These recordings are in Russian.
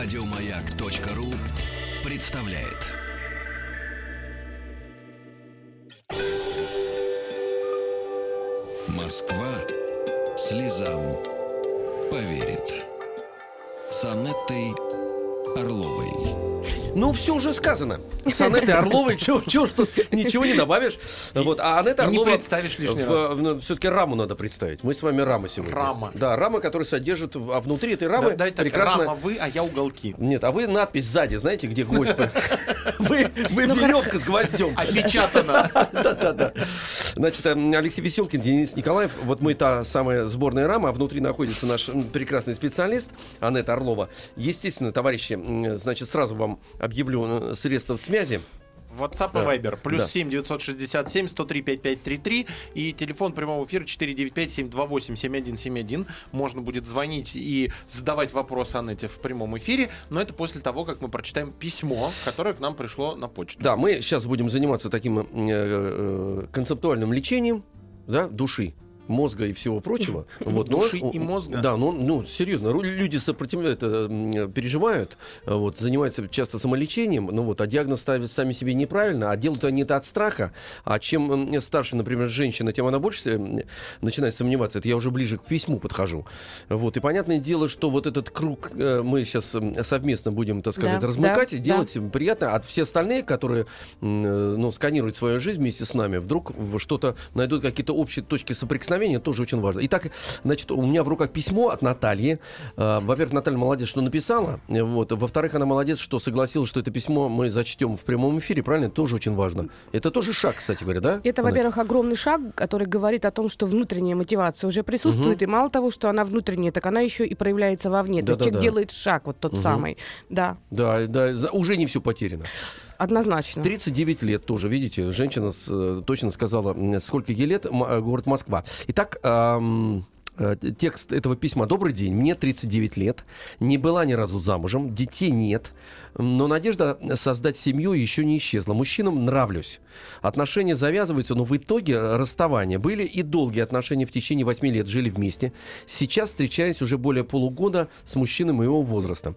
Радиомаяк.ру представляет. Москва слезам поверит. С Анеттой Орловой. Ну, все уже сказано. С Анеттой Орловой, чё ж тут ничего не добавишь. Вот, а Анетта И не Орлова... представишь лишний раз. все-таки раму надо представить. Мы с вами рама сегодня. Рама. Да, рама, которая содержит, а внутри этой рамы Да, прекрасно... рама вы, а я уголки. Нет, а вы надпись сзади, знаете, где гвоздь? Вы, вы Ну, веревка с гвоздем. Опечатано. Да-да-да. Значит, э, Алексей Веселкин, Денис Николаев. Вот мы та самая сборная рама, а внутри находится наш прекрасный специалист Анетта Орлова. Естественно, товарищи, значит, сразу вам объявлю э, средства связи. WhatsApp Да. и Viber. Плюс Да. 7 967 103 5533. И телефон прямого эфира 495 728 7171. Можно будет звонить и задавать вопросы Аннете в прямом эфире. Но это после того, как мы прочитаем письмо, которое к нам пришло на почту. Да, мы сейчас будем заниматься таким э, э, концептуальным лечением да, души мозга и всего прочего. Вот, но- Души и мозга? Да, ну, ну серьезно, люди сопротивляют, э, м, переживают, э, вот, занимаются часто самолечением, ну вот, а диагноз ставят сами себе неправильно, а делают они это от страха. А чем старше, например, женщина, тем она больше э, начинает сомневаться. Это я уже ближе к письму подхожу. Вот, и понятное дело, что вот этот круг э, мы сейчас совместно будем, так сказать, Да, размыкать да, и делать приятно. А все остальные, которые э, ну, сканируют свою жизнь вместе с нами, вдруг что-то найдут какие-то общие точки соприкосновения, тоже очень важно. Итак, значит, у меня в руках письмо от Натальи. Э, Во-первых, Наталья молодец, что написала. э, Вот. Во-вторых, она молодец, что согласилась, что это письмо мы зачтем в прямом эфире, правильно? Это тоже очень важно. Это тоже шаг, кстати говоря, да? Это, во-первых, огромный шаг, который говорит о том, что внутренняя мотивация уже присутствует, и мало того, что она внутренняя, так она еще и проявляется вовне. То есть Да-да-да. человек делает шаг, вот тот Мгм. самый. Да, Да, да, уже не все потеряно. Однозначно. 39 лет тоже, видите, женщина с, э, точно сказала, сколько ей лет, э, город Москва. Итак, ам, э, текст этого письма. Добрый день, мне 39 лет, не была ни разу замужем, детей нет, но надежда создать семью еще не исчезла. Мужчинам нравлюсь. Отношения завязываются, но в итоге расставания. Были и долгие отношения в течение 8 лет, жили вместе. Сейчас встречаюсь уже более полугода с мужчиной моего возраста.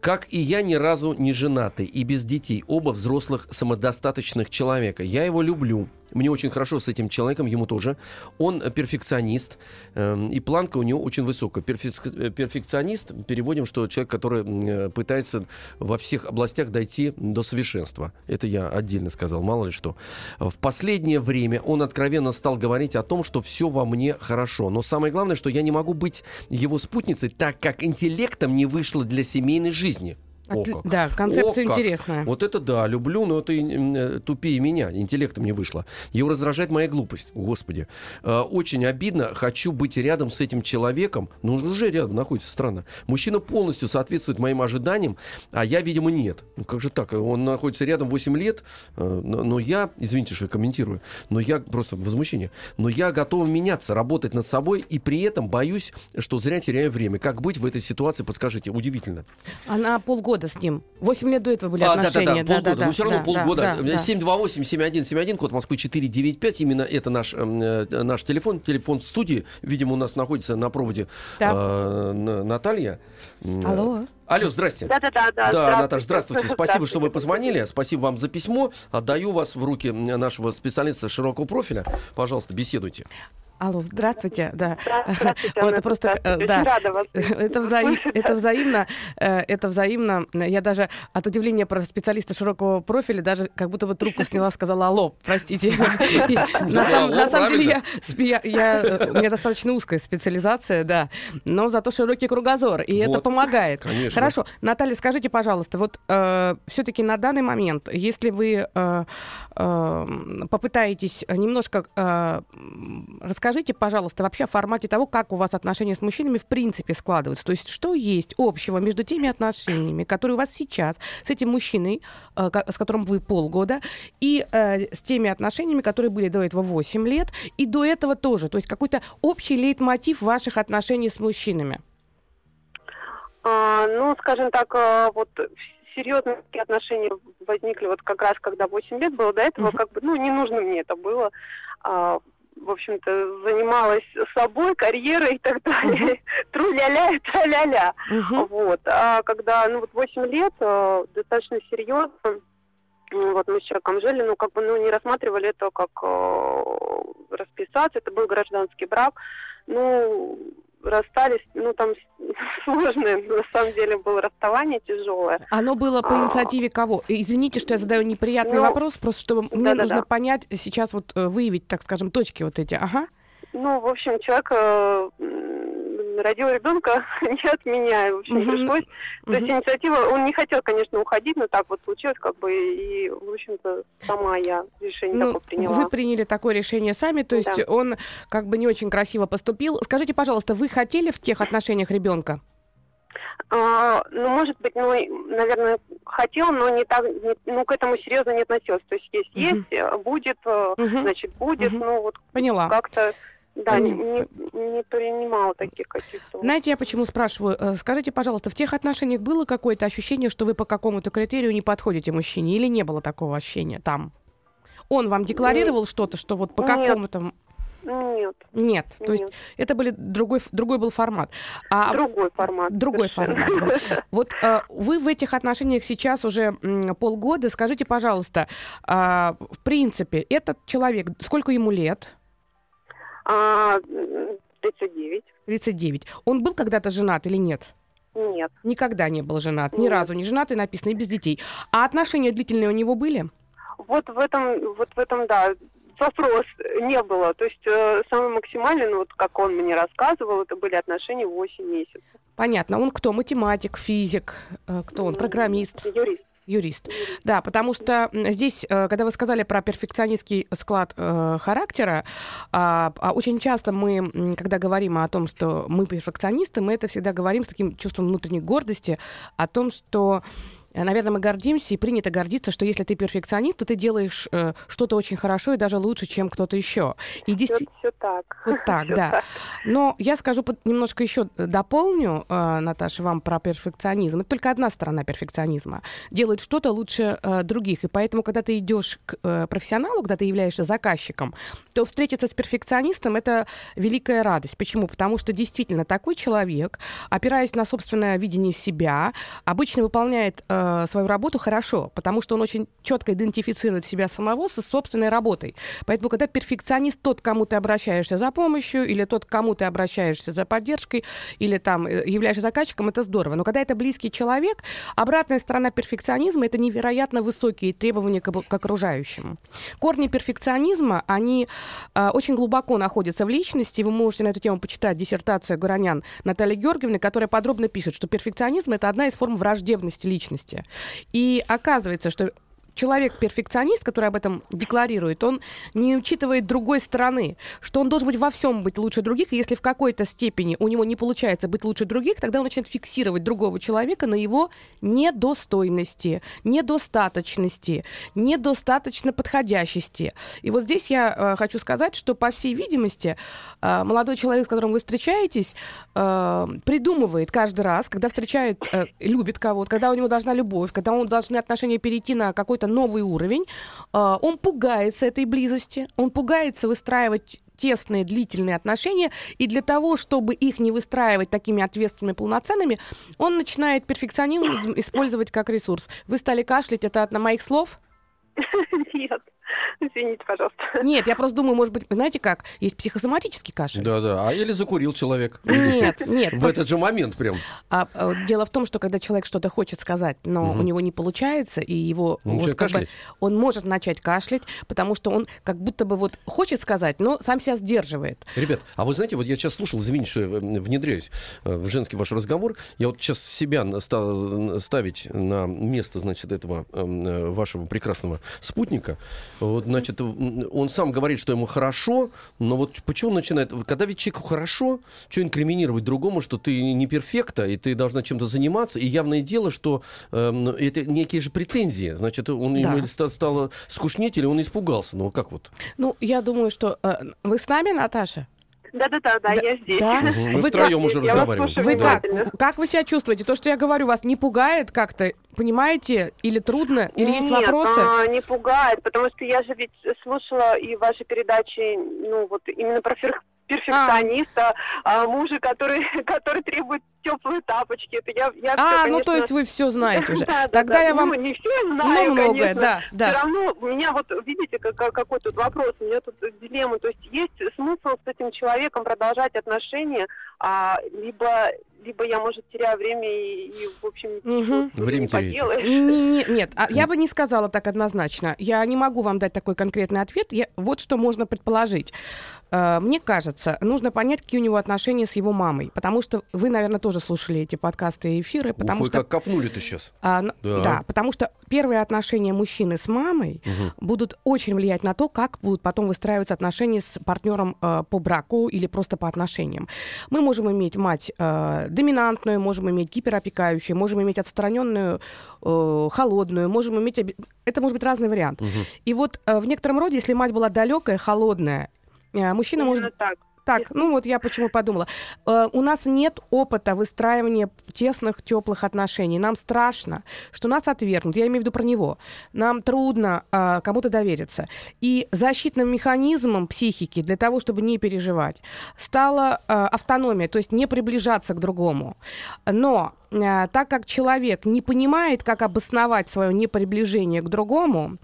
Как и я ни разу не женатый и без детей, оба взрослых самодостаточных человека. Я его люблю. Мне очень хорошо с этим человеком, ему тоже. Он э, перфекционист, эм, и планка у него очень высокая. Э, перфекционист, переводим, что человек, который э, пытается во всех областях дойти до совершенства. Это я отдельно сказал, мало ли что. В последнее время он откровенно стал говорить о том, что все во мне хорошо. Но самое главное, что я не могу быть его спутницей, так как интеллектом не вышло для семейной жизни. О Отли- как. Да, концепция О, как. интересная. Вот это да, люблю, но это э, тупее меня, интеллектом не вышло. Его раздражает моя глупость, господи. Э, Очень обидно, хочу быть рядом с этим человеком, но он уже рядом находится, странно. Мужчина полностью соответствует моим ожиданиям, а я, видимо, нет. Ну как же так, он находится рядом 8 лет, э, но, но я, извините, что я комментирую, но я просто возмущение, но я готов меняться, работать над собой, и при этом боюсь, что зря теряю время. Как быть в этой ситуации, подскажите, удивительно. Она полгода с ним. Восемь лет до этого были А, да, да, отношения. да, полгода. Но все равно да, полгода. да, да. 728-7171, код Москвы 495. Именно это наш, эм, э, наш телефон. Телефон в студии. Видимо, у нас находится на проводе Да. э, Наталья. М, Алло. Алло, здрасте. Да-да-да. Да, Да, Наташа, здравствуйте. Спасибо, что вы Здравствуйте. позвонили. Спасибо вам за письмо. Отдаю вас в руки нашего специалиста широкого профиля. Пожалуйста, беседуйте. Алло, здравствуйте, да. Здравствуйте, Анна, просто, э, здравствуйте. да. Очень рада вас Это, взаи- слышать. это взаимно, э, это взаимно. Я даже от удивления про специалиста широкого профиля даже как будто бы трубку сняла, сказала «Алло, простите». На самом деле я, э, у меня достаточно узкая специализация, да, но зато широкий кругозор, и это помогает. Хорошо, Наталья, скажите, пожалуйста, вот все-таки на данный момент, если вы э, э, попытаетесь немножко э, м, расскажите, пожалуйста, вообще о формате того, как у вас отношения с мужчинами в принципе складываются. То есть что есть общего между теми отношениями, которые у вас сейчас с этим мужчиной, э, с которым вы полгода, и э, с теми отношениями, которые были до этого 8 лет, и до этого тоже. То есть какой-то общий лейтмотив ваших отношений с мужчинами. А, ну, скажем так, а, вот серьезные отношения возникли вот как раз, когда 8 лет было. До этого как бы, ну, не нужно мне это было. А, в общем-то, занималась собой, карьерой и так далее. Тру-ля-ля и тра-ля-ля. Вот. А когда, ну вот 8 лет, э, достаточно серьезно, вот мы с человеком жили, ну как бы, ну не рассматривали это как э, расписаться, это был гражданский брак. Ну, расстались, ну там сложное, на самом деле, было расставание тяжелое. Оно было по А. инициативе кого? Извините, что я задаю неприятный Ну, вопрос, просто чтобы мне да-да-да. нужно понять сейчас вот э, выявить, так скажем, точки вот эти. Ага. Ну, в общем, человек родил ребенка не от меня, и, в общем, пришлось. То есть инициатива, он не хотел, конечно, уходить, но так вот случилось, как бы, и, в общем-то, сама я решение Ну, такое приняла. вы приняли такое решение сами, то есть Да. он как бы не очень красиво поступил. Скажите, пожалуйста, вы хотели в тех отношениях ребенка? А, ну, может быть, ну, наверное, хотел, но не так, не- ну, к этому серьезно не относилась. То есть есть, э, будет, Мгм. значит, будет, Мгм. ну, вот Поняла. как-то, да, не, не, не принимала таких каких-то... Знаете, я почему спрашиваю? Э, Скажите, пожалуйста, в тех отношениях было какое-то ощущение, что вы по какому-то критерию не подходите мужчине, или не было такого ощущения там? Он вам декларировал что-то, что вот по Нет. какому-то... Нет, Нет, то есть нет. это были другой, другой был формат. А другой формат. другой совершенно. формат. был. Вот э, вы в этих отношениях сейчас уже м, полгода. Скажите, пожалуйста, а, в принципе, этот человек, сколько ему лет? А, м, 39. 39. Он был когда-то женат или нет? Нет. Никогда не был женат, ни Нет. разу не женат и написано и без детей. А отношения длительные у него были? Вот в этом, вот в этом, да, вопрос не было. То есть э, самый максимальный, ну вот как он мне рассказывал, это были отношения 8 месяцев. Понятно. Он кто? Математик, физик? Э, Кто он? Программист? Юрист. Юрист. Да, потому что здесь, э, когда вы сказали про перфекционистский склад э, характера, а, а очень часто мы, когда говорим о том, что мы перфекционисты, мы это всегда говорим с таким чувством внутренней гордости о том, что Наверное, мы гордимся, и принято гордиться, что если ты перфекционист, то ты делаешь э, что-то очень хорошо и даже лучше, чем кто-то еще. И Все, действительно, так. вот так, Всё да. так. Но я скажу под- немножко еще дополню, э, Наташа, вам про перфекционизм. Это только одна сторона перфекционизма. Делать что-то лучше э, других. И поэтому, когда ты идешь к э, профессионалу, когда ты являешься заказчиком, то встретиться с перфекционистом это великая радость. Почему? Потому что действительно такой человек, опираясь на собственное видение себя, обычно выполняет э, свою работу хорошо, потому что он очень четко идентифицирует себя самого со собственной работой. Поэтому, когда перфекционист тот, кому ты обращаешься за помощью, или тот, кому ты обращаешься за поддержкой, или там э, являешься заказчиком, это здорово. Но когда это близкий человек, обратная сторона перфекционизма это невероятно высокие требования к, к окружающим. Корни перфекционизма, они э, очень глубоко находятся в личности. Вы можете на эту тему почитать диссертацию Гуранян Натальи Георгиевны, которая подробно пишет, что перфекционизм это одна из форм враждебности личности. И оказывается, что человек-перфекционист, который об этом декларирует, он не учитывает другой стороны, что он должен быть во всем быть лучше других, и если в какой-то степени у него не получается быть лучше других, тогда он начинает фиксировать другого человека на его недостойности, недостаточности, недостаточно подходящести. И вот здесь я э, хочу сказать, что, по всей видимости, э, молодой человек, с которым вы встречаетесь, э, придумывает каждый раз, когда встречает, э, любит кого-то, когда у него должна любовь, когда него должны отношения перейти на какой-то новый уровень, э, он пугается этой близости, он пугается выстраивать тесные, длительные отношения, и для того, чтобы их не выстраивать такими ответственными, полноценными, он начинает перфекционизм использовать как ресурс. Вы стали кашлять, это от моих слов? Нет. Извините, пожалуйста. Нет, я просто думаю, может быть, знаете как, есть психосоматический кашель. Да-да. А или закурил человек. Нет, нет. В просто- этот же момент прям. а, а, дело в том, что когда человек что-то хочет сказать, но у него не получается, и его Он вот начинает как бы кашлять. он может начать кашлять, потому что он как будто бы вот хочет сказать, но сам себя сдерживает. Ребят, а вы знаете, вот я сейчас слушал, извините, что я э, внедряюсь э, в женский ваш разговор. Я вот сейчас себя ставить на место, значит, этого эм, э, вашего прекрасного спутника. Вот, значит, он сам говорит, что ему хорошо, но вот почему он начинает... Когда ведь человеку хорошо, что инкриминировать другому, что ты не перфекта, и ты должна чем-то заниматься, и явное дело, что эм, это некие же претензии. Значит, он Да. ему стало скучнеть, или он испугался. Ну, как вот? Ну, я думаю, что... э, вы с нами, Наташа? Да-да-да, да, я здесь. Да? Мы Вы втроем как- уже я разговариваем. Вы как? внимательно. Как вы себя чувствуете? То, что я говорю, вас не пугает как-то? Понимаете? Или трудно? Или есть Нет, вопросы? а, не пугает, потому что я же ведь слушала и ваши передачи, ну вот именно про фер- перфекциониста, а, мужа, который, который требует теплые тапочки. Это я, я А, всё, ну то конечно, есть вы все знаете уже. Да, да, Тогда да. я вам Ну, не все ну, знаю, многое, конечно. да, Все да. равно у меня вот, видите, как- как- какой тут вопрос, у меня тут дилемма. То есть есть смысл с этим человеком продолжать отношения, а, либо, либо я, может, теряю время и, и, в общем, тут Время не поделаешь. Не- не- нет, а я бы не сказала так однозначно. Я не могу вам дать такой конкретный ответ. Я, вот что можно предположить. Э, Мне кажется, нужно понять, какие у него отношения с его мамой. Потому что вы, наверное, тоже слушали эти подкасты и эфиры. Потому Ух, вы что, как копнули-то сейчас. а, н- Да. да, потому что первые отношения мужчины с мамой Мгм. будут очень влиять на то, как будут потом выстраиваться отношения с партнером э, по браку или просто по отношениям. Мы можем иметь мать э, доминантную, можем иметь гиперопекающую, можем иметь отстраненную, э, холодную, можем иметь... оби- Это может быть разный вариант. Мгм. И вот э, в некотором роде, если мать была далекая, холодная, э, мужчина Именно может так. Так, ну вот я почему подумала. Э, у нас нет опыта выстраивания тесных, теплых отношений. Нам страшно, что нас отвергнут. Я имею в виду про него. Нам трудно э, кому-то довериться. И защитным механизмом психики для того, чтобы не переживать, стала э, автономия, то есть не приближаться к другому. Но так как человек не понимает, как обосновать свое неприближение к другому,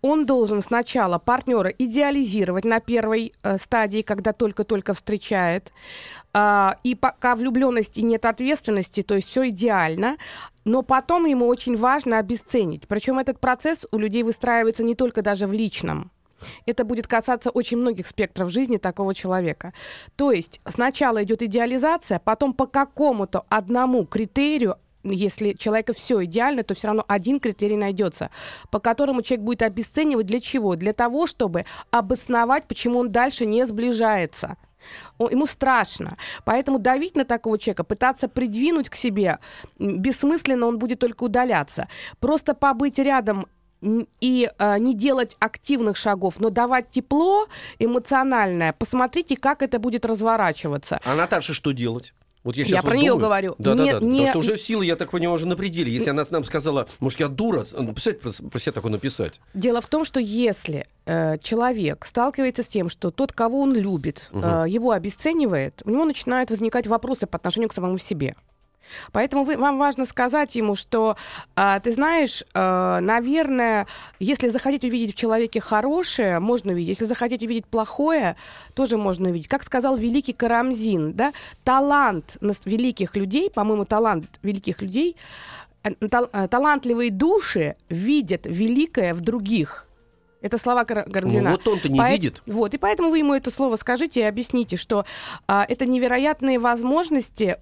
он должен сначала партнера идеализировать на первой э, стадии, когда только-только встречает. А, и пока влюбленности нет ответственности, то есть все идеально, но потом ему очень важно обесценить. Причем этот процесс у людей выстраивается не только даже в личном. Это будет касаться очень многих спектров жизни такого человека. То есть сначала идет идеализация, потом по какому-то одному критерию если человека все идеально, то все равно один критерий найдется, по которому человек будет обесценивать для чего? Для того, чтобы обосновать, почему он дальше не сближается. Он- ему страшно. Поэтому давить на такого человека, пытаться придвинуть к себе, бессмысленно он будет только удаляться. Просто побыть рядом и э, не делать активных шагов, но давать тепло эмоциональное. Посмотрите, как это будет разворачиваться. А Наташе что делать? Вот я, Я щас про вот неё думаю. говорю. Да, да, Не- да. не- Потому что уже силы, я так понимаю, уже на пределе. Если она нам сказала, может, я дура, ну, представьте, про, про себя такое написать. Дело в том, что если э, человек сталкивается с тем, что тот, кого он любит, э, его обесценивает, у него начинают возникать вопросы по отношению к самому себе. Поэтому вы, вам важно сказать ему, что а, ты знаешь, э, наверное, если захотеть увидеть в человеке хорошее, можно увидеть. Если захотеть увидеть плохое, тоже можно увидеть. Как сказал великий Карамзин, да, талант великих людей, по-моему, талант великих людей, э, тал- э, талантливые души видят великое в других. Это слова Карамзина. Ну, вот он-то не Поэт- видит. Вот, и поэтому вы ему это слово скажите и объясните, что а, это невероятные возможности,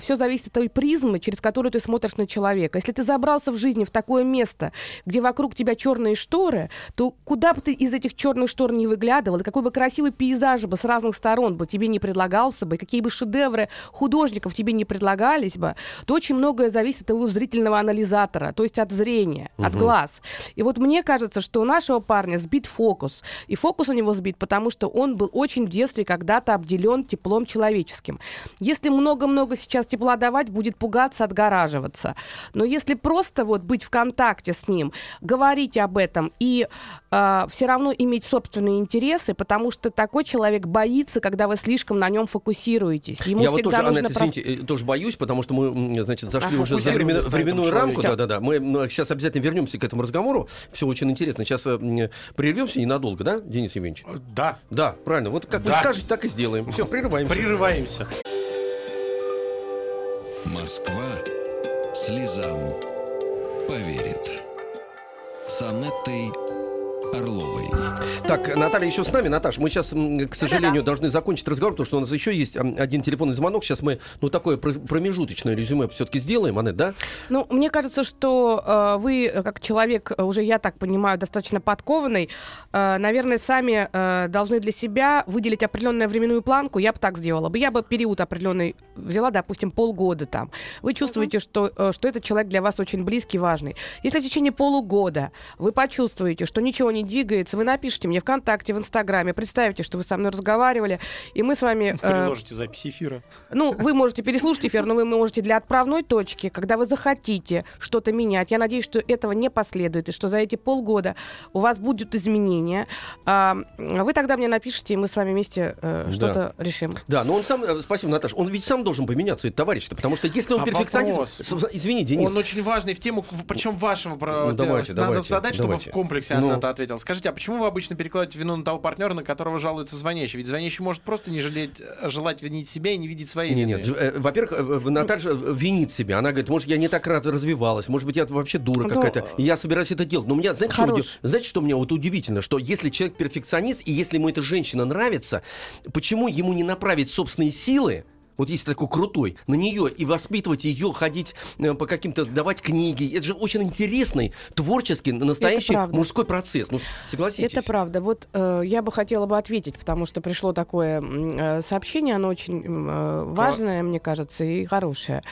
все зависит от той призмы, через которую ты смотришь на человека. Если ты забрался в жизни в такое место, где вокруг тебя черные шторы, то куда бы ты из этих черных штор не выглядывал, и какой бы красивый пейзаж бы с разных сторон бы тебе не предлагался бы, и какие бы шедевры художников тебе не предлагались бы, то очень многое зависит от его зрительного анализатора, то есть от зрения, от Мгм. глаз. И вот мне кажется, что у нашего парня сбит фокус. И фокус у него сбит, потому что он был очень в детстве когда-то обделен теплом человеческим. Если много-много сейчас тепла давать, будет пугаться, отгораживаться. Но если просто вот быть в контакте с ним, говорить об этом и все равно иметь собственные интересы, потому что такой человек боится, когда вы слишком на нем фокусируетесь. Ему я вот всегда тоже, нужно Анетта, прос- извините, э, тоже боюсь, потому что мы, значит, зашли А, уже за времен- временную рамку. Да-да-да. Мы сейчас обязательно вернемся к этому разговору. Все очень интересно. Сейчас э, прервемся ненадолго, да, Денис Евгеньевич? Да, Да, правильно. Вот как вы Да. скажете, так и сделаем. Все, прерываемся. прерываемся. Москва слезам поверит. С Анеттой Орловой. Так, Наталья еще с нами. Наташ, мы сейчас, к сожалению, должны закончить разговор, потому что у нас еще есть один телефонный звонок. Сейчас мы, ну, такое про- промежуточное резюме все-таки сделаем, Анет, да? Ну, мне кажется, что э, вы, э, как человек, э, уже я так понимаю, достаточно подкованный, э, наверное, сами э, должны для себя выделить определенную временную планку. Я бы так сделала бы. Я бы период определенный взяла, допустим, полгода там. Вы чувствуете, что, э, что этот человек для вас очень близкий, важный. Если в течение полугода вы почувствуете, что ничего не не двигается, вы напишите мне ВКонтакте, в Инстаграме, представьте, что вы со мной разговаривали, и мы с вами... э, Приложите запись эфира. ну, вы можете переслушать эфир, но вы можете для отправной точки, когда вы захотите что-то менять. Я надеюсь, что этого не последует, и что за эти полгода у вас будут изменения. А, вы тогда мне напишите, и мы с вами вместе э, Да. что-то решим. Да, но он сам, э, спасибо, Наташа, он ведь сам должен поменяться, этот товарищ-то, потому что если он А перфекционист... вопрос? Извини, Денис. Он очень важный в тему, причем вашего про- Ну, давайте, надо давайте, задать, чтобы давайте. в комплексе Ну. Анната ответила. Скажите, а почему вы обычно перекладываете вину на того партнера, на которого жалуется звонящий? Ведь звонящий может просто не жалеть, а желать винить себя и не видеть своей Не, вины. нет. э, Во-первых, э, э, Наташа э, винит себя. Она говорит, может, я не так раз развивалась, может быть, я вообще дура Ну, какая-то. Я собираюсь это делать. Но у меня, знаете, что, Хорош. уди- знаете, что мне вот удивительно? Что если человек перфекционист, и если ему эта женщина нравится, почему ему не направить собственные силы, вот если такой крутой, на нее и воспитывать ее, ходить э, по каким-то, давать книги. Это же очень интересный, творческий, настоящий мужской процесс. Ну, согласитесь. Это правда. Вот э, я бы хотела бы ответить, потому что пришло такое э, сообщение, оно очень э, важное, мне кажется, и хорошее.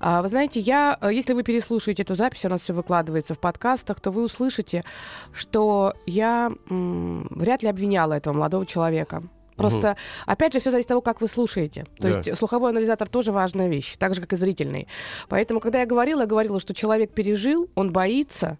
А, вы знаете, я, э, если вы переслушаете эту запись, у нас все выкладывается в подкастах, то вы услышите, что я м, вряд ли обвиняла этого молодого человека. Просто, опять же, все зависит от того, как вы слушаете. То Да. есть слуховой анализатор тоже важная вещь, так же, как и зрительный. Поэтому, когда я говорила, я говорила, что человек пережил, он боится,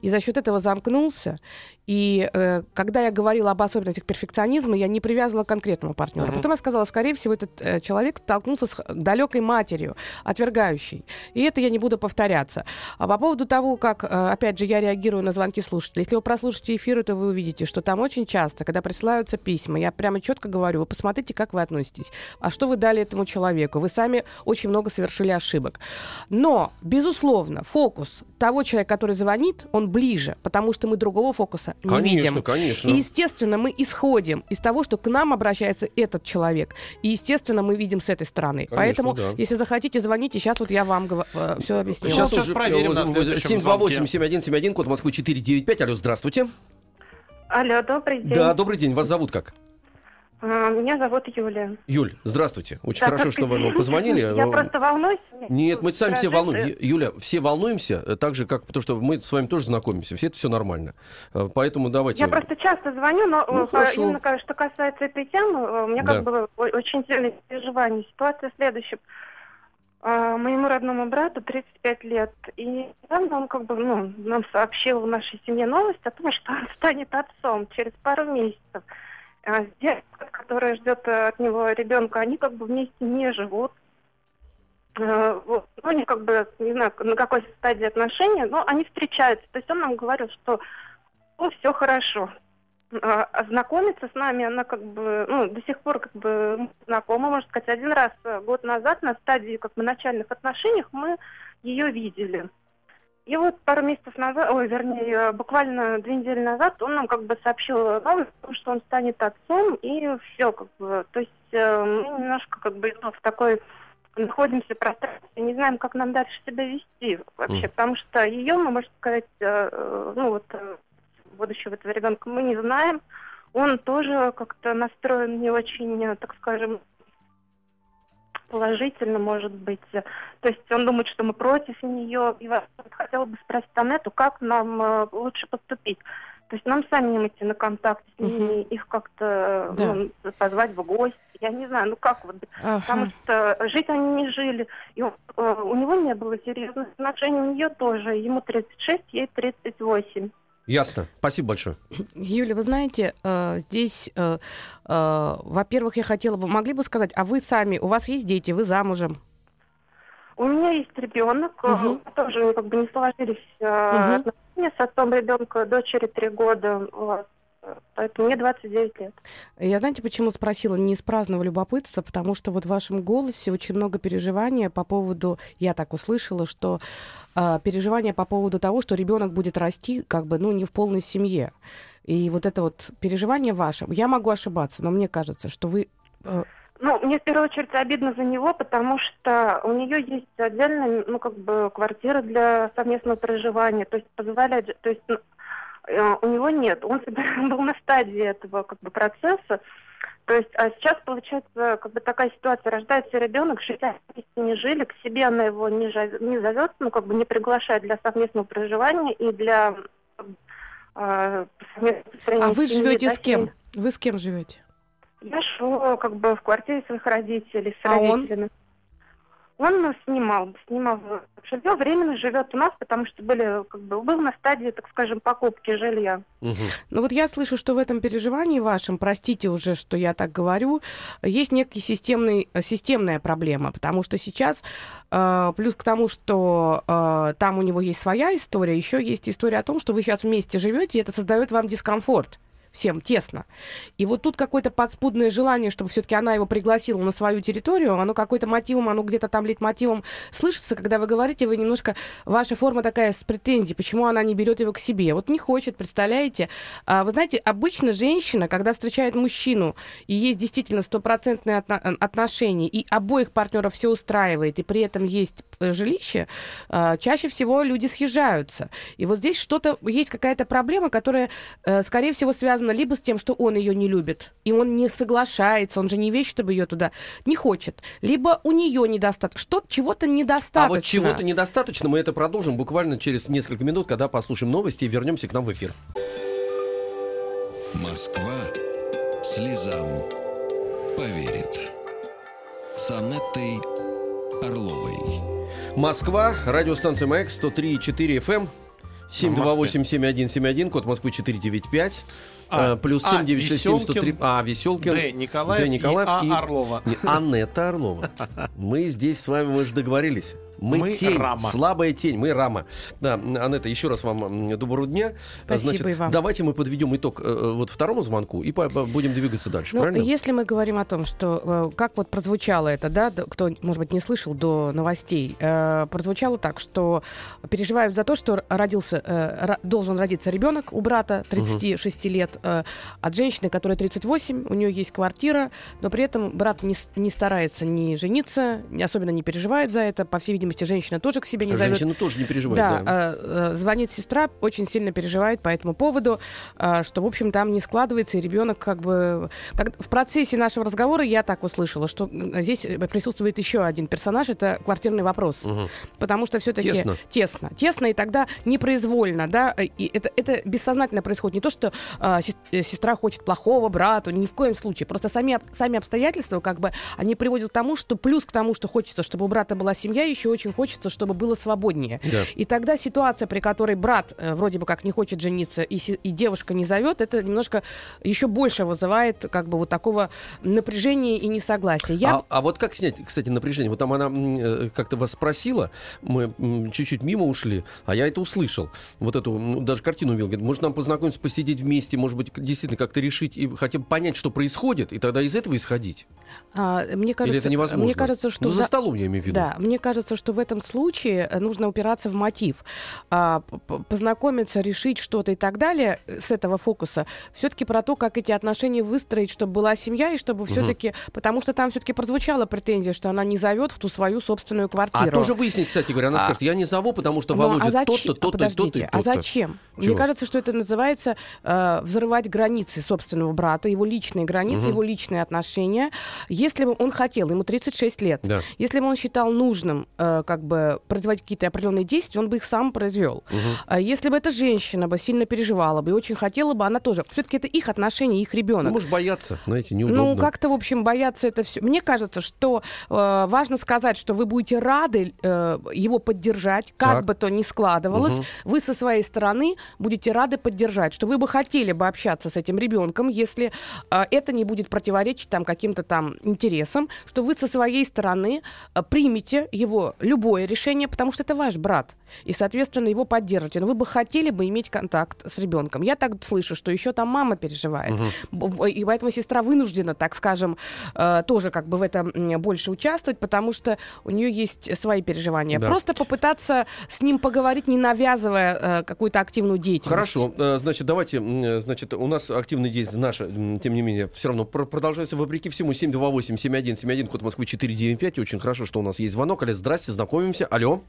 и за счет этого замкнулся. И э, когда я говорила об особенностях перфекционизма, я не привязывала к конкретному партнеру. Мгм. Потом я сказала, скорее всего, этот э, человек столкнулся с далекой матерью, отвергающей. И это я не буду повторяться. А по поводу того, как, э, опять же, я реагирую на звонки слушателей. Если вы прослушаете эфиры, то вы увидите, что там очень часто, когда присылаются письма, я прямо четко говорю, вы посмотрите, как вы относитесь. А что вы дали этому человеку? Вы сами очень много совершили ошибок. Но, безусловно, фокус того человека, который звонит, он ближе, потому что мы другого фокуса не Конечно, видим. конечно. И, естественно, мы исходим из того, что к нам обращается этот человек. И, естественно, мы видим с этой стороны. Конечно, Поэтому, да. если захотите, звоните. Сейчас вот я вам все объясню. Сейчас- сейчас проверим на следующем 728-7171, код Москвы 495. Алло, здравствуйте. Алло, добрый день. Да, добрый день. Вас зовут как? А, Меня зовут Юлия. Юль, здравствуйте. Очень Да, хорошо, что вы нам позвонили. Я Но- просто волнуюсь. Нет, мы сами все волнуемся. Юля, все волнуемся, э, так же, как потому что мы с вами тоже знакомимся. Все это все нормально. Э, Поэтому давайте. Я просто часто звоню, но Ну, э, хорошо. именно что касается этой темы, э, у меня Да. как бы о- очень сильные переживания. Ситуация следующая. Моему родному брату 35 лет, и недавно он как бы ну, нам сообщил в нашей семье новость о том, что он станет отцом через пару месяцев. А Девушка, которая ждет э, от него ребенка, они как бы вместе не живут. Э. Ну, они как бы, не знаю, на какой стадии отношений, но они встречаются. То есть он нам говорил, что ну, все хорошо. А а знакомиться с нами она как бы, ну, до сих пор как бы знакома, можно сказать, один раз э, год назад на стадии как бы начальных отношениях мы ее видели. И вот пару месяцев назад, ой, вернее, э, буквально две недели назад он нам как бы сообщил новость о том, что он станет отцом, и все как бы. То есть э, мы немножко как бы ну, в такой находимся в пространстве, не знаем, как нам дальше себя вести вообще, Мгм. потому что ее, мы, можно сказать, э, э, ну вот э, будущего этого ребенка мы не знаем. Он тоже как-то настроен не очень, э, так скажем, положительно, может быть. То есть он думает, что мы против нее. И хотела бы спросить Анетту, как нам э, лучше поступить. То есть нам самим идти на контакт с ними, их как-то э, Да. ну, позвать в гости. Я не знаю, ну как вот. Потому Ага. что жить они не жили. И он- э, у него не было серьезных отношений, у нее тоже. Ему 36, ей 38. Ясно. Спасибо большое. Юля, вы знаете, э, здесь, э, э, во-первых, я хотела бы, могли бы сказать, а вы сами, у вас есть дети, вы замужем? У меня есть ребенок, Мгм. тоже как бы не сложились э, Мгм. отношения с отцом ребенка, дочери 3 года. Вот. Поэтому мне 29 лет. Я знаете, почему спросила не из праздного любопытства, потому что вот в вашем голосе очень много переживания по поводу, я так услышала, что э, переживания по поводу того, что ребенок будет расти, как бы, ну, не в полной семье. И вот это вот переживание ваше, я могу ошибаться, но мне кажется, что вы э, Ну, мне в первую очередь обидно за него, потому что у нее есть отдельная, ну, как бы, квартира для совместного проживания, то есть позволяет, то есть ну, у него нет, он был на стадии этого, как бы, процесса, то есть, а сейчас, получается, как бы такая ситуация, рождается ребенок, жить они вместе не жили, к себе она его не, жа- не зовет, ну, как бы не приглашает для совместного проживания и для А, совместно А вы живете с кем? Вы с кем живете? Я живу как бы в квартире своих родителей, с А родителями. Он ну, снимал, снимал жилье, временно живет у нас, потому что были, как бы, был на стадии, так скажем, покупки жилья. Мгм. Ну вот я слышу, что в этом переживании вашем, простите уже, что я так говорю, есть системный, э, системная проблема, потому что сейчас, э, плюс к тому, что э, там у него есть своя история, еще есть история о том, что вы сейчас вместе живете, и это создает вам дискомфорт. Всем тесно. И вот тут какое-то подспудное желание, чтобы все-таки она его пригласила на свою территорию, оно какой-то мотивом, оно где-то там мотивом слышится, когда вы говорите, вы немножко, ваша форма такая с претензией, почему она не берет его к себе. Вот не хочет, представляете? А, вы знаете, обычно женщина, когда встречает мужчину, и есть действительно стопроцентные отно- отношения, и обоих партнеров все устраивает, и при этом есть жилище, а, чаще всего люди съезжаются. И вот здесь что-то, есть какая-то проблема, которая, э, скорее всего, связана либо с тем, что он ее не любит, и он не соглашается, он же не вещь, чтобы ее туда не хочет, либо у нее недостаточно, что чего-то недостаточно. А вот чего-то недостаточно, мы это продолжим буквально через несколько минут, когда послушаем новости и вернемся к нам в эфир. Москва слезам поверит. С Анеттой Орловой. Москва, радиостанция Маяк, 103,4 FM. 728-7171, код Москвы 495. А, э, плюс а, 7 967 103. Веселкин, А, Веселкин. Д. Николаев, Д. Николаев и и- А. Орлова. Не, Анетта Орлова. Мы здесь с вами, мы же договорились. Мы, Мы тень, рама. слабая тень, мы рама. Да, Анетта, еще раз вам доброго дня. Спасибо и вам. Давайте мы подведем итог э, э, вот второму звонку и по- будем двигаться дальше, Ну, правильно? если мы говорим о том, что э, как вот прозвучало это, да, кто, может быть, не слышал до новостей, э, прозвучало так, что переживают за то, что родился, э, ро- должен родиться ребенок у брата 36 лет э, от женщины, которая 38, у нее есть квартира, но при этом брат не, не старается не жениться, не, особенно не переживает за это, по всей видимости, женщина тоже к себе не зовет. Женщина тоже не переживает. Да, да. э, э, звонит сестра, очень сильно переживает по этому поводу, э, что, в общем, там не складывается, и ребенок как бы... Как, в процессе нашего разговора я так услышала, что здесь присутствует еще один персонаж, это квартирный вопрос. Мгм. Потому что все-таки... Тесно. Тесно. Тесно, и тогда непроизвольно, да, и это, это бессознательно происходит. Не то, что э, сес- сестра хочет плохого брату, ни в коем случае. Просто сами, сами обстоятельства, как бы, они приводят к тому, что плюс к тому, что хочется, чтобы у брата была семья, еще очень хочется, чтобы было свободнее. Да. И тогда ситуация, при которой брат э, вроде бы как не хочет жениться, и, и девушка не зовет, это немножко еще больше вызывает как бы вот такого напряжения и несогласия. Я... А, а вот как снять, кстати, напряжение? Вот там она э, как-то вас спросила, мы чуть-чуть мимо ушли, а я это услышал. Вот эту, даже картину увидел. Говорит, может, нам познакомиться, посидеть вместе, может быть, действительно как-то решить и хотя бы понять, что происходит, и тогда из этого исходить? А, мне кажется, Или это невозможно? Мне кажется, что Ну, за за- столом я имею в виду. Да, мне кажется, что в этом случае э, нужно упираться в мотив. А, познакомиться, решить что-то и так далее э, с этого фокуса. Все-таки про то, как эти отношения выстроить, чтобы была семья, и чтобы все-таки... Потому что там все-таки прозвучала претензия, что она не зовет в ту свою собственную А квартиру. тоже выяснить, кстати говоря, она А- скажет, я не зову, потому что Ну, Володя а тот-то, тот-то, и подождите, тот-то, и а тот-то. зачем? Чего? Мне кажется, что это называется э, взрывать границы собственного брата, его личные границы, Мгм. его личные отношения. Если бы он хотел, ему 36 лет, Да. если бы он считал нужным э, как бы производить какие-то определенные действия, он бы их сам произвел. Мгм. А если бы эта женщина бы сильно переживала бы и очень хотела бы, она тоже. Все-таки это их отношения, их Ну, ребенок. может, бояться, знаете, неудобно. Ну, как-то, в общем, бояться это все. Мне кажется, что э, важно сказать, что вы будете рады э, его поддержать, как Так. бы то ни складывалось. Мгм. Вы со своей стороны будете рады поддержать, что вы бы хотели бы общаться с этим ребенком, если э, это не будет противоречить там каким-то там интересам, что вы со своей стороны э, примете его любое решение, потому что это ваш брат, и, соответственно, его поддержите. Но вы бы хотели бы иметь контакт с ребенком. Я так слышу, что еще там мама переживает. Б- И поэтому сестра вынуждена, так скажем, э, тоже как бы в этом больше участвовать, потому что у нее есть свои переживания. Да. Просто попытаться с ним поговорить, не навязывая э, какую-то активную деятельность. Хорошо, э, значит, давайте, значит, у нас активная деятельность наша, тем не менее, все равно пр- продолжается вопреки всему 728-7171, код Москвы 495. Очень хорошо, что у нас есть звонок. Алло, здрасте, знакомимся. Алло.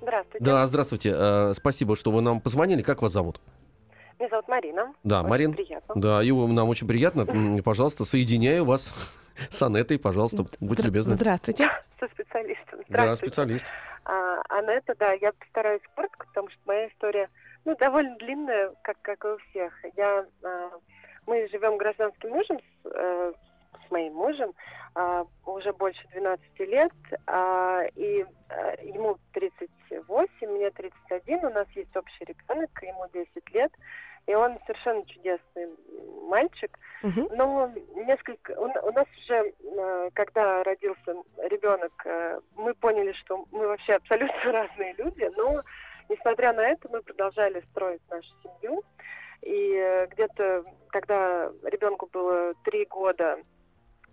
Здравствуйте. Да, здравствуйте. Э, Спасибо, что вы нам позвонили. Как вас зовут? Меня зовут Марина. Да, Очень Марин. Приятно. Да, и нам очень приятно. Пожалуйста, соединяю вас с Анетой, пожалуйста, будьте любезны. Здравствуйте. Со специалистом. Да, специалист. А, Анетта, да, я постараюсь коротко, потому что моя история Ну, довольно длинная, как, как и у всех. Я, э, мы живем гражданским мужем с, э, с моим мужем э, уже больше 12 лет, э, и э, ему 38, мне 31, у нас есть общий ребенок, ему 10 лет, и он совершенно чудесный мальчик. Мгм. Но несколько... У, у нас уже, э, когда родился ребенок, э, мы поняли, что мы вообще абсолютно разные люди, но, несмотря на это, мы продолжали строить нашу семью. И где-то, когда ребенку было три года,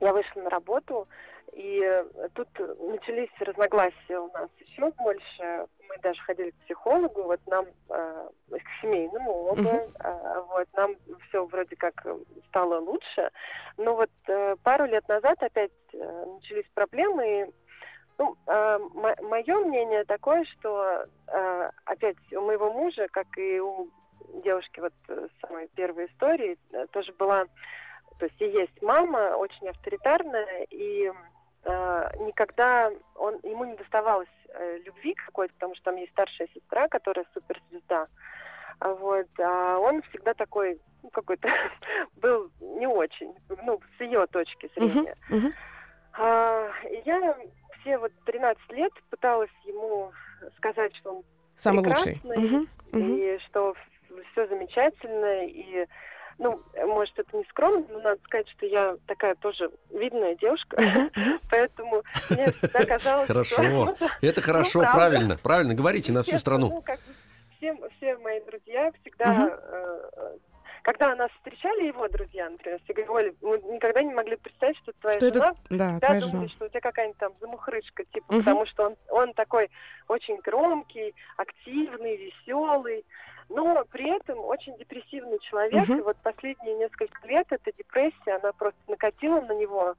я вышла на работу, и э, тут начались разногласия у нас еще больше. Мы даже ходили к психологу, вот нам, э, к семейному оба, э, вот нам все вроде как э, стало лучше. Но вот э, пару лет назад опять э, начались проблемы, и ну, мое мнение такое, что э, опять у моего мужа, как и у девушки вот э, самой первой истории, э, тоже была, то есть и есть мама, очень авторитарная, и э, никогда он, ему не доставалось э, любви какой-то, потому что там есть старшая сестра, которая суперзвезда. Вот, а он всегда такой, ну, какой-то был не очень, ну, с ее точки зрения. Мгм, мгм. А, и я все вот 13 лет пыталась ему сказать, что он Самый лучший. прекрасный, Мгм, мгм. и что все замечательно, и ну, может, это не скромно, но надо сказать, что я такая тоже видная девушка, поэтому мне всегда казалось, Хорошо. что... Это хорошо, правильно, правильно. Говорите на всю страну. Ну, как бы все, все мои друзья всегда, э, когда нас встречали его друзья, например, все говорили, мы никогда не могли представить, что твоя Что жена это, да, всегда твоя думали, жена. что у тебя какая-нибудь там замухрышка, типа, Мгм. потому что он, он такой очень громкий, активный, веселый, но при этом очень депрессивный человек. Мгм. И вот последние несколько лет эта депрессия, она просто накатила на него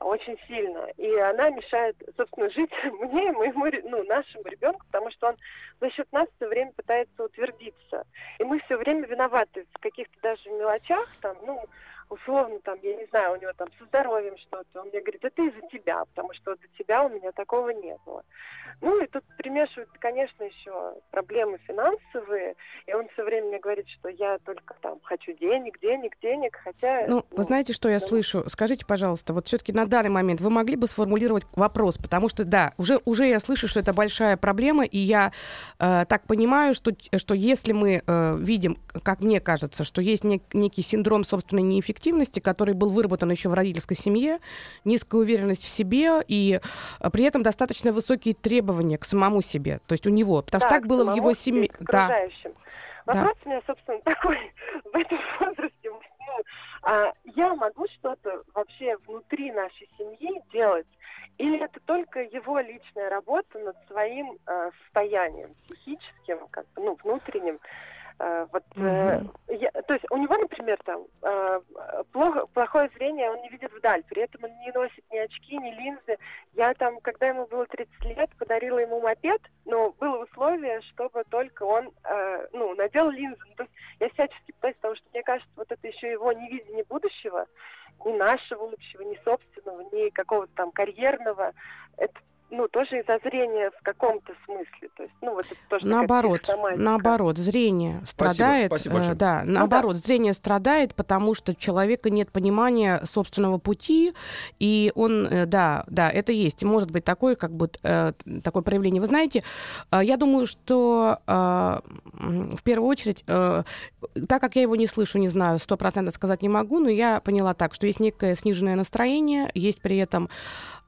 очень сильно. И она мешает, собственно, жить мне и моему, ну, нашему ребенку, потому что он за счет нас все время пытается утвердиться. И мы все время виноваты в каких-то даже мелочах, там, ну, условно, там, я не знаю, у него там со здоровьем что-то. Он мне говорит, это из-за тебя, потому что вот за тебя у меня такого не было. Ну, и тут примешиваются, конечно, еще проблемы финансовые, и он все время мне говорит, что я только там хочу денег, денег, денег, хотя... Ну, вы знаете, что я да. слышу? Скажите, пожалуйста, вот все-таки на данный момент вы могли бы сформулировать вопрос, потому что, да, уже, уже я слышу, что это большая проблема, и я э, так понимаю, что, что если мы э, видим, как мне кажется, что есть нек- некий синдром собственной неэффективности, который был выработан еще в родительской семье, низкая уверенность в себе и э, при этом достаточно высокие требования к самому себе, то есть у него, потому Да, что так было в его семье. Да. окружающим. Да. Вопрос у меня, собственно, такой в этом возрасте. Ну, а, я могу что-то вообще внутри нашей семьи делать? Или это только его личная работа над своим э, состоянием психическим, как бы, ну, внутренним? Э, вот, э, я- то есть у него, например, там э, плохо, плохое зрение, он не видит вдаль, при этом он не носит ни очки, ни линзы. Я там, когда ему было 30 лет, подарила ему мопед, но было условие, чтобы только он, э, ну, надел линзы. Ну, то есть я всячески пытаюсь, потому что мне кажется, вот это еще его невидение будущего, ни нашего общего, ни собственного, ни какого-то там карьерного. Это ну, тоже из-за зрения в каком-то смысле. То есть, ну, вот это тоже Наоборот, наоборот, зрение страдает. спасибо э, большое. да, наоборот, зрение страдает, потому что у человека нет понимания собственного пути, и он, э, да, да, это есть. Может быть такое, как бы э, такое проявление. Вы знаете, э, я думаю, что э, в первую очередь, э, так как я его не слышу, не знаю, сто процентов сказать не могу, но я поняла так, что есть некое сниженное настроение, есть при этом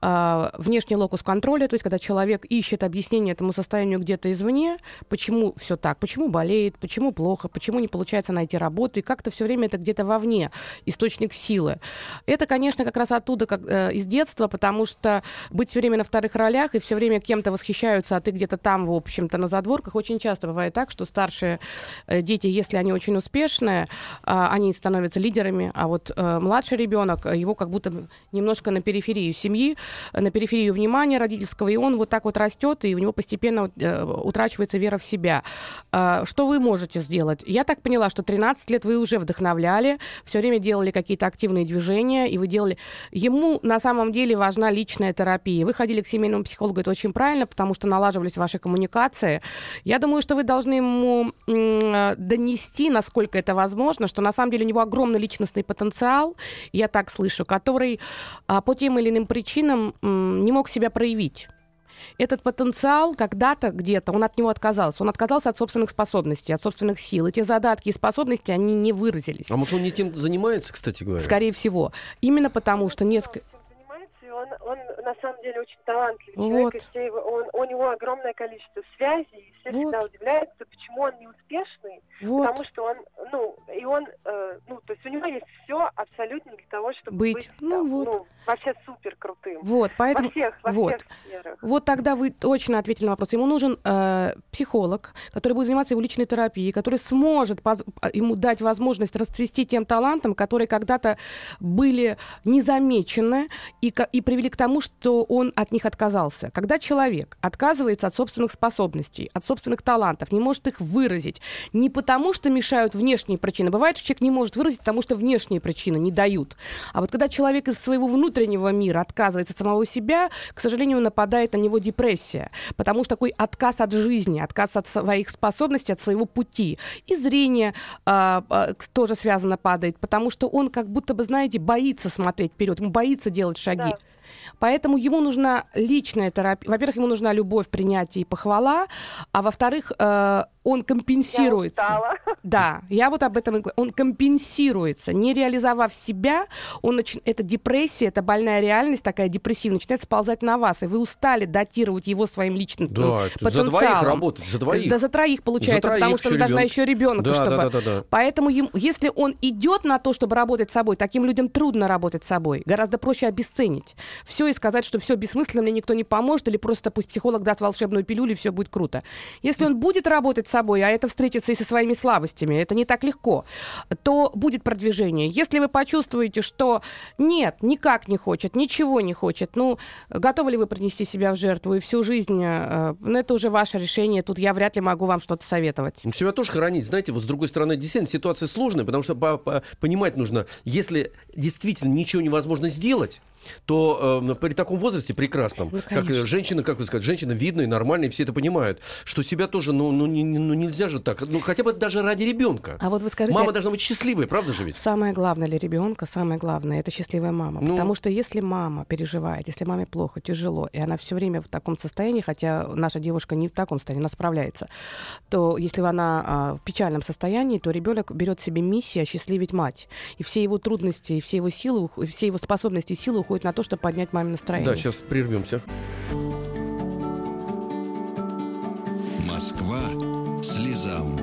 внешний локус контроля, то есть когда человек ищет объяснение этому состоянию где-то извне, почему все так, почему болеет, почему плохо, почему не получается найти работу, и как-то все время это где-то вовне, источник силы. Это, конечно, как раз оттуда, как, э, из детства, потому что быть все время на вторых ролях и все время кем-то восхищаются, а ты где-то там, в общем-то, на задворках, очень часто бывает так, что старшие э, дети, если они очень успешные, а, они становятся лидерами, а вот э, младший ребенок, его как будто немножко на периферию семьи, на периферию внимания родительского, родительского, и он вот так вот растет, и у него постепенно э, утрачивается вера в себя. Э, что вы можете сделать? Я так поняла, что 13 лет вы уже вдохновляли, все время делали какие-то активные движения, и вы делали... Ему на самом деле важна личная терапия. Вы ходили к семейному психологу, это очень правильно, потому что налаживались ваши коммуникации. Я думаю, что вы должны ему м- донести, насколько это возможно, что на самом деле у него огромный личностный потенциал, я так слышу, который а, по тем или иным причинам не мог себя проявить этот потенциал когда-то где-то, он от него отказался. Он отказался от собственных способностей, от собственных сил. Эти задатки и способности, они не выразились. А может, он не тем занимается, кстати говоря? Скорее всего. Именно потому, что несколько... он, он на самом деле очень талантливый Вот. человек, и все его, он, у него огромное количество связей, и все Вот. всегда удивляются, почему он не успешный, Вот. потому что он, ну, и он, э, ну, то есть у него есть все абсолютно для того, чтобы Быть. быть, Ну там, вот. ну, вообще супер крутым. Вот, поэтому... Во всех, во вот. всех сферах. Вот тогда вы точно ответили на вопрос. Ему нужен э, психолог, который будет заниматься его личной терапией, который сможет поз- а, ему дать возможность расцвести тем талантом, которые когда-то были незамечены и, и привели к тому, что он от них отказался. Когда человек отказывается от собственных способностей, от собственных талантов, не может их выразить, не потому что мешают внешние причины. Бывает, что человек не может выразить, потому что внешние причины не дают. А вот когда человек из своего внутреннего мира отказывается от самого себя, к сожалению, нападает на него депрессия. Потому что такой отказ от жизни, отказ от своих способностей, от своего пути. И зрение а, к- тоже связано падает, потому что он как будто бы, знаете, боится смотреть вперед, ему боится делать шаги. Да. Поэтому ему нужна личная терапия. Во-первых, ему нужна любовь, принятие и похвала, а во-вторых, э, он компенсируется. Я устала. Да, я вот об этом и говорю. Он компенсируется. Не реализовав себя, он нач... это депрессия, это больная реальность такая депрессивная, начинает сползать на вас, и вы устали датировать его своим личным Да, это за двоих потенциалом. работать, за двоих. Да за троих получается, За троих потому что ещё должна еще ребенка, Да, чтобы... да, да, да, да. Поэтому ему, если он идет на то, чтобы работать с собой, таким людям трудно работать с собой. Гораздо проще обесценить все и сказать, что все бессмысленно, мне никто не поможет, или просто пусть психолог даст волшебную пилюлю, и все будет круто. Если он будет работать с собой, а это встретится и со своими слабостями, это не так легко, то будет продвижение. Если вы почувствуете, что нет, никак не хочет, ничего не хочет, ну, готовы ли вы принести себя в жертву и всю жизнь, э, ну, это уже ваше решение, тут я вряд ли могу вам что-то советовать. Ну, Себя тоже хоронить, знаете, вот с другой стороны, действительно, ситуация сложная, потому что по- по- понимать нужно, если действительно ничего невозможно сделать, то э, при таком возрасте прекрасном, Ну, как э, женщина, как вы сказать, женщина видная, нормальная, все это понимают, что себя тоже, ну, ну, не- ну, нельзя же так, ну, хотя бы даже ради ребенка. А вот вы скажите, Мама должна быть счастливой, правда же ведь? Самое главное для ребенка, самое главное, это счастливая мама. Ну. Потому что если мама переживает, если маме плохо, тяжело, и она все время в таком состоянии, хотя наша девушка не в таком состоянии, она справляется, то если она а, в печальном состоянии, то ребенок берет себе миссию осчастливить мать. И все его трудности, и все его силы, и все его способности и силы уходят на то, чтобы поднять маме настроение. Да, сейчас прервемся. Москва слезам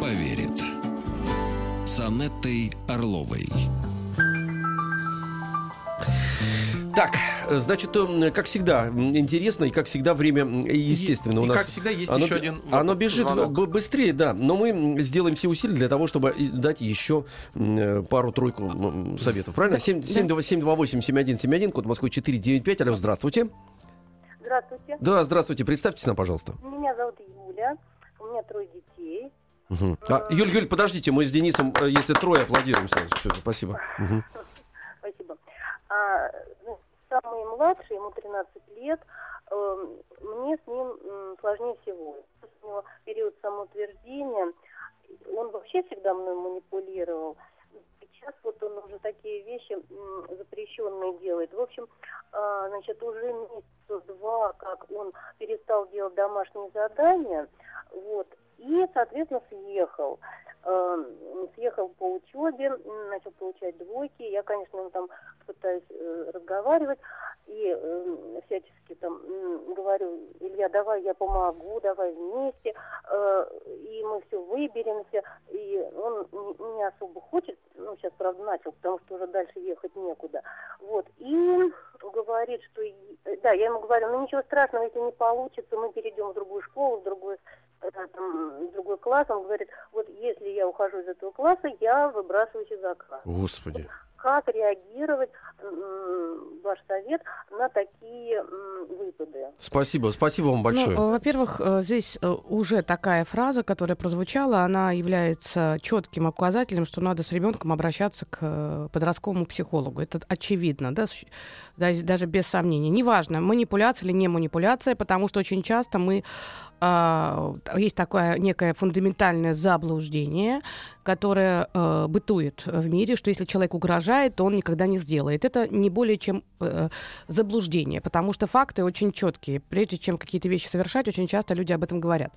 поверит. С Анеттой Орловой. Так, э, значит, э, как всегда, интересно, и как всегда, время, естественно, у и нас... как всегда, есть оно, еще один Оно вопрос, бежит звонок. быстрее, да, но мы сделаем все усилия для того, чтобы и дать еще э, пару-тройку советов, правильно? 728-7171, код Москвы 495, алло, здравствуйте. Здравствуйте. Да, здравствуйте, представьтесь нам, пожалуйста. Меня зовут Юля. У меня трое детей. Мгм. А, Юль, Юль, подождите, мы с Денисом, если трое, аплодируем сразу. Всё, спасибо. Мгм. Спасибо. А, ну, самый младший, ему 13 лет. Эм, Мне с ним сложнее всего. У него период самоутверждения. Он вообще всегда мной манипулировал. Сейчас вот он уже такие вещи запрещенные делает. В общем, а, значит, уже месяца два, как он перестал делать домашние задания, вот, и, соответственно, съехал. Эм, Съехал по учебе, начал получать двойки. Я, конечно, там пытаюсь э, разговаривать и эм, всячески там говорю, Илья, давай я помогу, давай вместе, э, и мы все выберемся. И он не, не особо хочет, ну, сейчас, правда, начал, потому что уже дальше ехать некуда. Вот, и говорит, что, да, я ему говорю, ну, ничего страшного, если не получится, мы перейдем в другую школу, в другой э, там, в другой класс, он говорит, вот если я ухожу из этого класса, я выбрасываюсь из окна. Господи. как реагировать, ваш совет, на такие выпады. Спасибо, спасибо вам большое. Ну, э, во-первых, э, здесь э, уже такая фраза, которая прозвучала, она является четким указателем, что надо с ребенком обращаться к э, подростковому психологу. Это очевидно, да, даже без сомнений. Неважно, манипуляция или не манипуляция, потому что очень часто мы есть такое некое фундаментальное заблуждение, которое э, бытует в мире, что если человек угрожает, то он никогда не сделает. Это не более чем э, заблуждение, потому что факты очень четкие. Прежде чем какие-то вещи совершать, очень часто люди об этом говорят.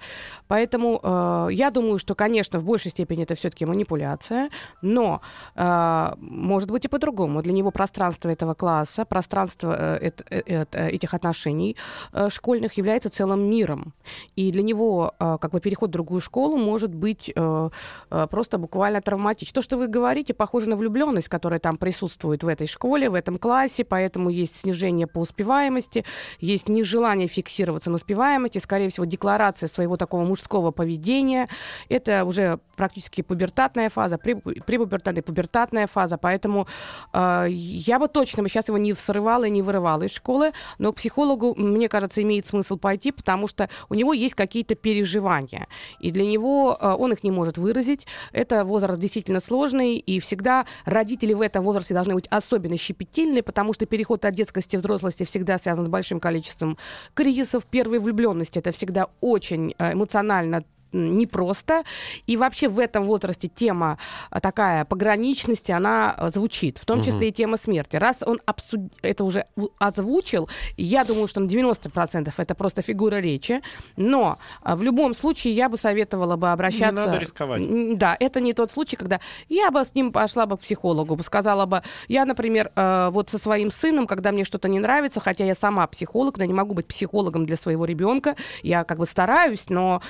Поэтому э, я думаю, что, конечно, в большей степени это все-таки манипуляция, но э, может быть и по-другому. Для него пространство этого класса, пространство э, э, э, этих отношений э, школьных является целым миром. И для него э, как бы переход в другую школу может быть э, э, просто буквально травматичен. То, что вы говорите, похоже на влюбленность, которая там присутствует в этой школе, в этом классе, поэтому есть снижение по успеваемости, есть нежелание фиксироваться на успеваемости, скорее всего, декларация своего такого мужского поведения. Это уже практически пубертатная фаза, препу- препубертатная, пубертатная фаза, поэтому э, я бы точно бы сейчас его не срывала и не вырывала из школы, но к психологу, мне кажется, имеет смысл пойти, потому что у него есть какие-то переживания, и для него э, он их не может выразить. Возраст действительно сложный, и всегда родители в этом возрасте должны быть особенно щепетильны, потому что переход от детскости к взрослости всегда связан с большим количеством кризисов. Первой влюбленности это всегда очень э, эмоционально непросто. И вообще в этом возрасте тема а, такая пограничности, она а, звучит. В том числе и тема смерти. Раз он обсуд... это уже озвучил, я думаю, что на 90% это просто фигура речи. Но а, в любом случае я бы советовала бы обращаться... надо рисковать. Да, это не тот случай, когда я бы с ним пошла бы к психологу, бы сказала бы, я, например, вот со своим сыном, когда мне что-то не нравится, хотя я сама психолог, но не могу быть психологом для своего ребенка, я как бы стараюсь, но,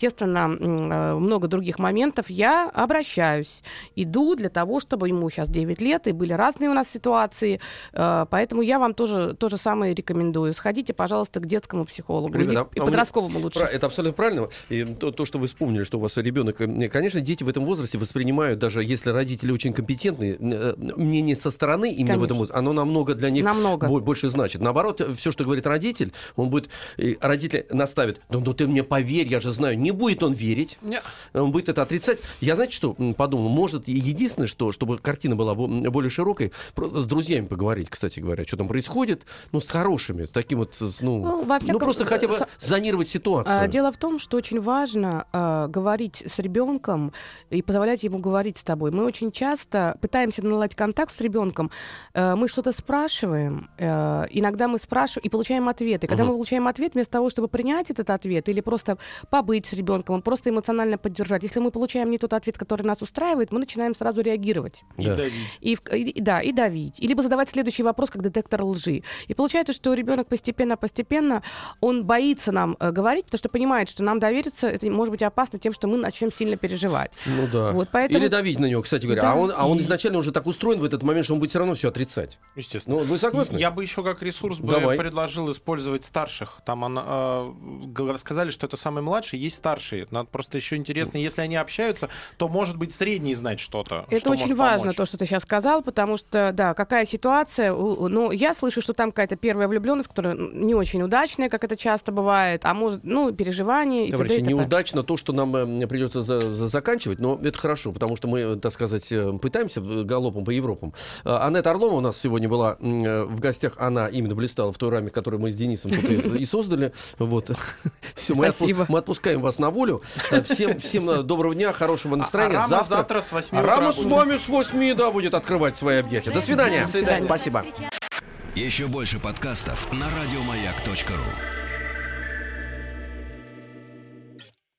естественно, э, много других моментов, я обращаюсь, иду для того, чтобы ему сейчас 9 лет, и были разные у нас ситуации, э, поэтому я вам тоже то же самое рекомендую. Сходите, пожалуйста, к детскому психологу, Ребята, и а меня- подростковому лучше. Пра- Это абсолютно правильно. И то, то, что вы вспомнили, что у вас ребенок... э, Конечно, дети в этом возрасте воспринимают, даже если родители очень компетентные, э, мнение со стороны именно в этом Конечно. возрасте, оно намного для них Намного. бо- больше значит. Наоборот, все, что говорит родитель, он будет... Родитель наставит, ну, ну ты мне поверь, я же знаю. Не будет он верить. Не. Он будет это отрицать. Я, знаете, что подумал? Может, единственное, что, чтобы картина была бо- более широкой, просто с друзьями поговорить, кстати говоря, что там происходит, ну, с хорошими, с таким вот, ну, Ну, во ну, всяком- просто хотя бы зонировать ситуацию. А, Дело в том, что очень важно а, говорить с ребенком и позволять ему говорить с тобой. Мы очень часто пытаемся наладить контакт с ребенком. э, мы что-то спрашиваем, э, иногда мы спрашиваем и получаем ответы. Когда Мгм. мы получаем ответ, вместо того, чтобы принять этот ответ или просто побыть с ребенком, просто эмоционально поддержать, если мы получаем не тот ответ, который нас устраивает, мы начинаем сразу реагировать. И Да. давить. И, и- да, и давить. И либо задавать следующий вопрос, как детектор лжи. И получается, что ребенок постепенно-постепенно, он боится нам э, говорить, потому что понимает, что нам довериться, это может быть опасно тем, что мы начнем сильно переживать. Ну да. Вот, поэтому- Или давить на него, кстати говоря. Да. А, он, а он И- изначально уже так устроен в этот момент, что он будет все равно все отрицать. Естественно. Ну, вы согласны? Я бы еще как ресурс бы Давай. предложил использовать старших. Там она, э, сказали, что это самый младший, есть старшие. Надо просто еще интересно, если они общаются, то может быть средний знать что-то. Это что очень может важно, помочь. то, что ты сейчас сказал, потому что, да, какая ситуация, ну, я слышу, что там какая-то первая влюбленность, которая не очень удачная, как это часто бывает, а может, ну, переживания и т.д. Товарищи, и т.п. неудачно то, что нам э, придется за- за- заканчивать, но это хорошо, потому что мы, э, так сказать, э, пытаемся галопом по Европам. Э, Анетта Орлова у нас сегодня была в гостях. Она именно блистала в той раме, которую мы с Денисом тут и, создали. Вот. Все, мы, отпу- Спасибо. мы отпускаем вас на волю. Э, Всем, всем э, доброго дня, хорошего А- настроения. а Рама завтра с 8 А утра Рама с будет. вами с 8, да, будет открывать свои объятия. До свидания. До свидания. Спасибо. Еще больше подкастов на радиомаяк.ру.